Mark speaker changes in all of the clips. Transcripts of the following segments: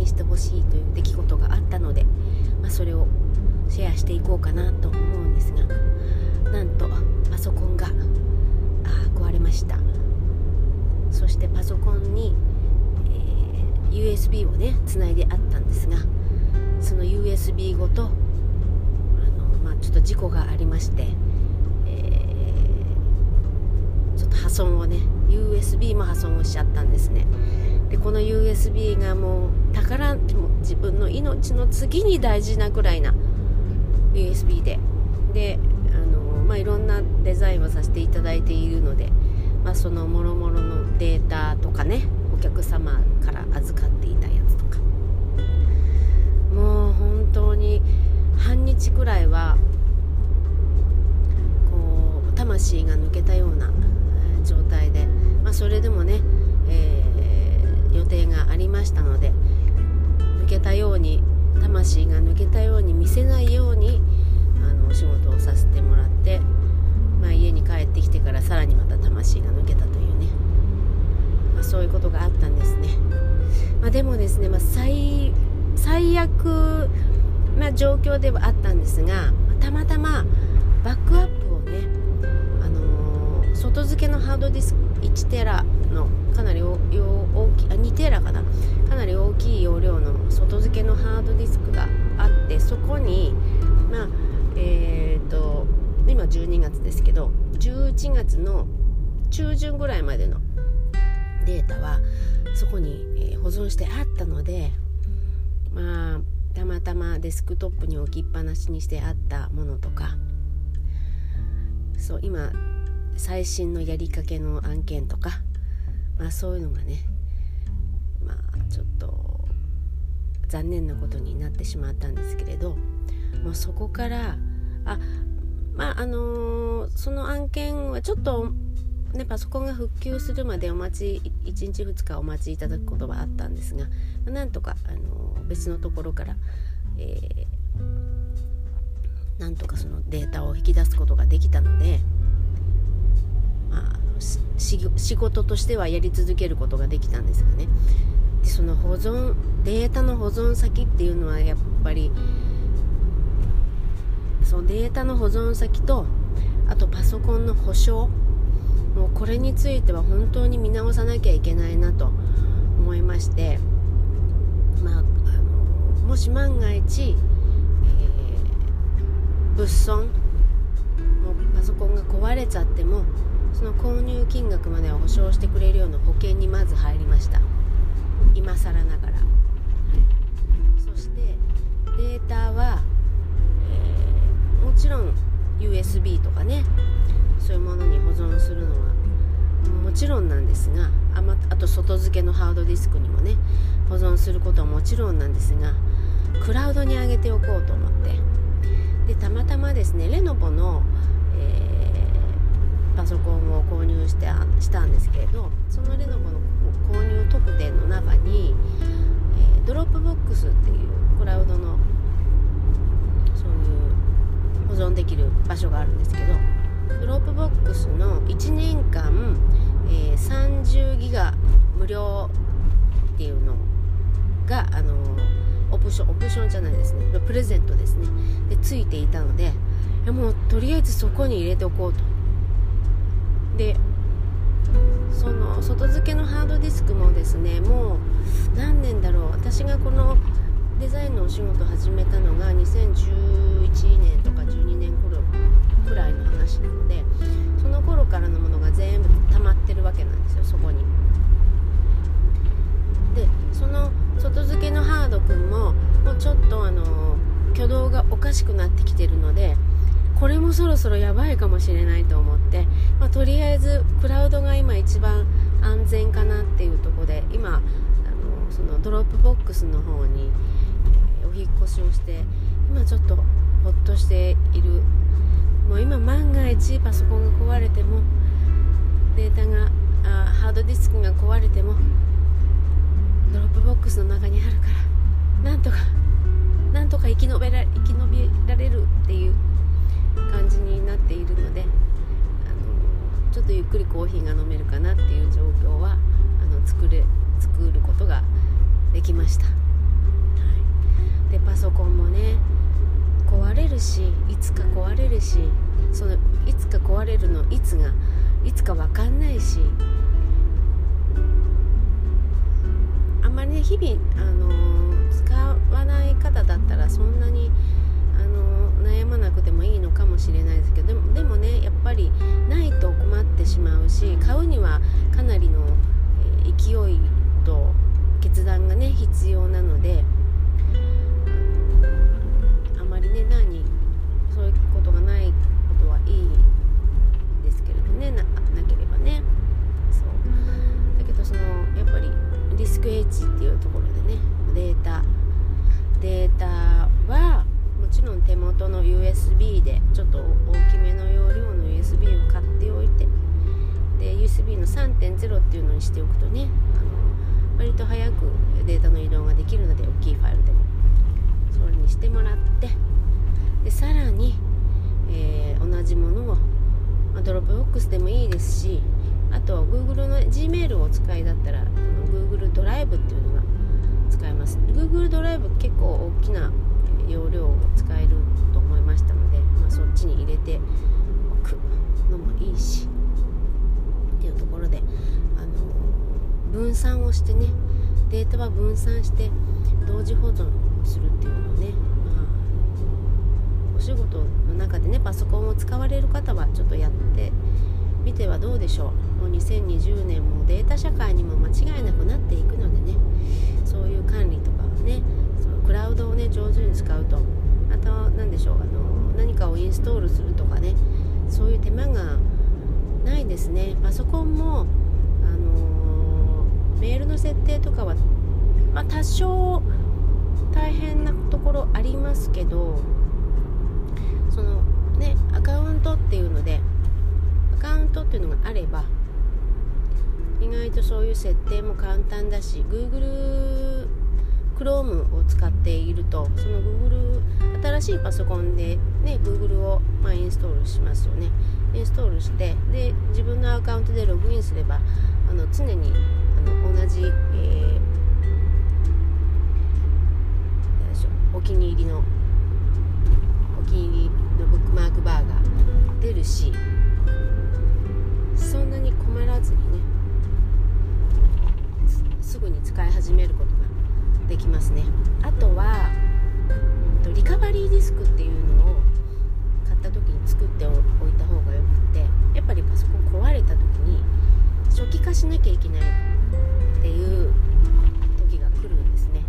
Speaker 1: にしてほしいという出来事があったので、まあ、それをシェアしていこうかなと思うんですがなんとパソコンがあ壊れました。そしてパソコンに、えー、USB をねつないであったんですがその USB ごとあの、まあ、ちょっと事故がありまして、えー、ちょっと破損をね USB も破損をしちゃったんですね。でこの USB がもう宝も自分の命の次に大事なぐらいな USB で。であの、まあ、いろんなデザインをさせていただいているので、まあ、そのもろもろのデータとかねお客様から預かっていたやつとか。もう本当に半日くらいはこう魂が抜けたような状態で、まあ、それでもね、予定がありましたので抜けたように魂が抜けたように見せないようにあのお仕事をさせてもらって、まあ、家に帰ってきてからさらにまた魂が抜けたというね、まあ、そういうことがあったんですね、まあ、でもですね、ま最最悪な状況ではあったんですがたまたまハードディスク1テラのかなり大きいあ2テラかなかなり大きい容量の外付けのハードディスクがあってそこにまあえっ、ー、と今12月ですけど11月の中旬ぐらいまでのデータはそこに、保存してあったのでまあたまたまデスクトップに置きっぱなしにしてあったものとかそう今最新のやりかけの案件とか、まあ、そういうのがねまあちょっと残念なことになってしまったんですけれどもうそこからあまああのー、その案件はちょっとね、パソコンが復旧するまでお待ち1日2日お待ちいただくことはあったんですがなんとか、あの別のところから、えー、なんとかそのデータを引き出すことができたので、仕事としてはやり続けることができたんですがね。でその保存データの保存先っていうのはやっぱりそのデータの保存先とあとパソコンの保証もうこれについては本当に見直さなきゃいけないなと思いましてまあ、あのもし万が一、えー、物損もパソコンが壊れちゃってもその購入金額までは保証してくれるような保険にまず入りました。今更ながら、はい、そしてデータは、えー、もちろん USB とかね。そういうものに保存するのはもちろんなんですがあ,、まあと外付けのハードディスクにもね保存することはもちろんなんですがクラウドに上げておこうと思って。でたまたまですねレノボの、パソコンを購入してしたんですけれどそのレノボの購入特典の中に、えー、ドロップボックスっていうクラウドのそういう保存できる場所があるんですけどドロップボックスの1年間、えー、30ギガ無料っていうのが、あのオプションオプションじゃないですね。プレゼントですね。でついていたのでもうとりあえずそこに入れておこうと。でその外付けのハードディスクもですねもう何年だろう私がこのデザインのお仕事を始めたのが2011年とか12年頃くらいの話なのでその頃からのものが全部溜まってるわけなんですよそこに。でその外付けのハードくんももうちょっとあの挙動がおかしくなってきてるのでこれもそろそろやばいかもしれないと思って、まあ、とりあえずクラウドが今一番安全かなっていうとこで今あのそのドロップボックスの方に、お引越しをして今ちょっとほっとしている。もう今万が一パソコンが壊れてもデータがあハードディスクが壊れても Dropbox の中にあるからなんとかなんとか生き延びら生き延びられるっていう感じになっているのでゆっくりコーヒーが飲めるかなっていう状況はあの作れ作ることができました、はい、でパソコンもね壊れるしいつか壊れるしそのいつか壊れるのいつがいつか分かんないしあんまりね日々、あのー、使わない方だったらそんなに、あのー、悩まなくてもいいのかもしれないですけどでもでもねやっぱりないとしまうし買うにはかなりの、勢いと決断がね必要なのであまり。ね何そういうことがないしておくとねあの割と早くデータの移動ができるので大きいファイルでも。それにしてもらってでさらに、えー、同じものを、まあ、 Dropbox でもいいですしあと Google の Gmail をお使いだったらあの Google ドライブっていうのが使えます。Google ドライブ結構大きな容量を使えると思いましたので、まあ、そっちに入れておくのもいいしっていうところで、あの分散をしてねデータは分散して同時保存するっていうのをねお仕事の中でねパソコンを使われる方はちょっとやってみてはどうでしょう。もう2020年もデータ社会にも間違いなくなっていくのでねそういう管理とかねそのクラウドをね上手に使うとまた何でしょうあの何かをインストールするとかねそういう手間がないですね。パソコンもメールの設定とかは、まあ、多少大変なところありますけどそのねアカウントっていうのでアカウントっていうのがあれば意外とそういう設定も簡単だし Google Chrome を使っているとその Google 新しいパソコンでね Google を、まあ、インストールしますよね。インストールしてで自分のアカウントでログインすればあの常に同じ、えー、お気に入りのお気に入りのブックマークバーが出るしそんなに困らずにねすぐに使い始めることができますね。あとは、うん、リカバリーディスクっていうのを買った時に作っておいた方がよくってやっぱりパソコン壊れた時に初期化しなきゃいけないっていう時が来るんですね。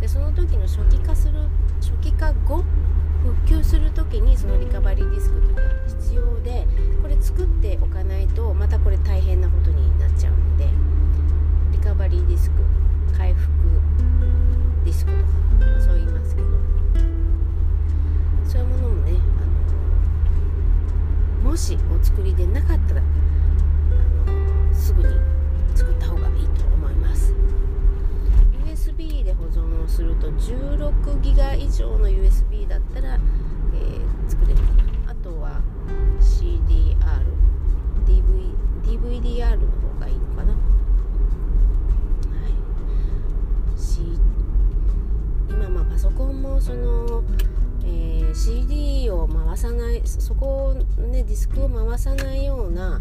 Speaker 1: でその時の初期化する初期化後復旧する時にそのリカバリーディスクとか必要でこれ作っておかないとまたこれ16ギガ以上の USB だったら、えー、作れるかな。あとは CDR DV DVDR の方がいいのかな。はい、C、今まあパソコンもその、えー、CD を回さないそこをねディスクを回さないような、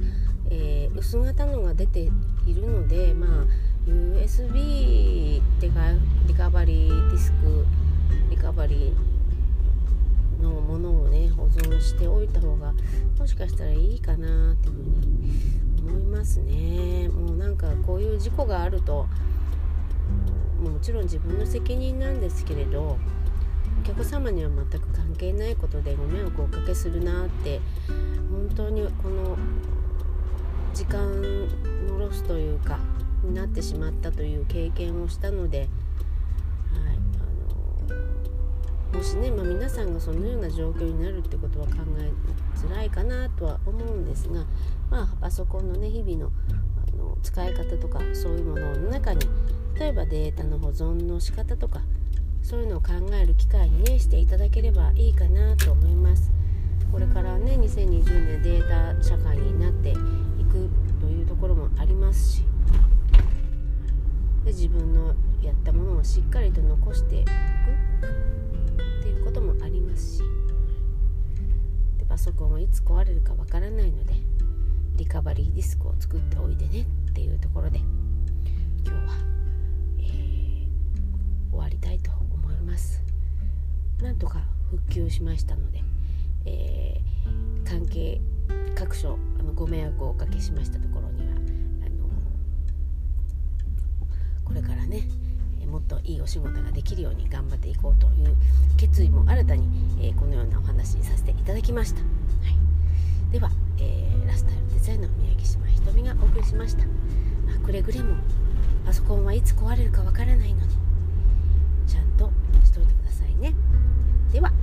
Speaker 1: えー、薄型のが出ているのでまあ USB ってかリカバリーディスクリカバリーのものをね保存しておいた方がもしかしたらいいかなっていうふうに思いますね。もうなんかこういう事故があるともちろん自分の責任なんですけれどお客様には全く関係ないことでご迷惑をおかけするなって本当にこの時間のロスというかになってしまったという経験をしたので、皆さんがそのような状況になるってことは考えづらいかなとは思うんですが、まあ、パソコンのね日々のあの使い方とかそういうものの中に例えばデータの保存の仕方とかそういうのを考える機会にねしていただければいいかなと思います。これからね2020年データ社会になっていくというところもありますしで自分のやったものをしっかりと残していくっていうこともありますしでパソコンはいつ壊れるかわからないのでリカバリーディスクを作っておいてねっていうところで今日は、えー、終わりたいと思います。なんとか復旧しましたので、えー、関係各所あのご迷惑をおかけしましたところにはあのこれからねもっといいお仕事ができるように頑張っていこうという決意も新たに、えー、このようなお話にさせていただきました、はい、では、えー、ラスタイルデザインの宮城島ひとみがお送りしました、まあ、くれぐれもパソコンはいつ壊れるかわからないのでちゃんとしといてくださいね。では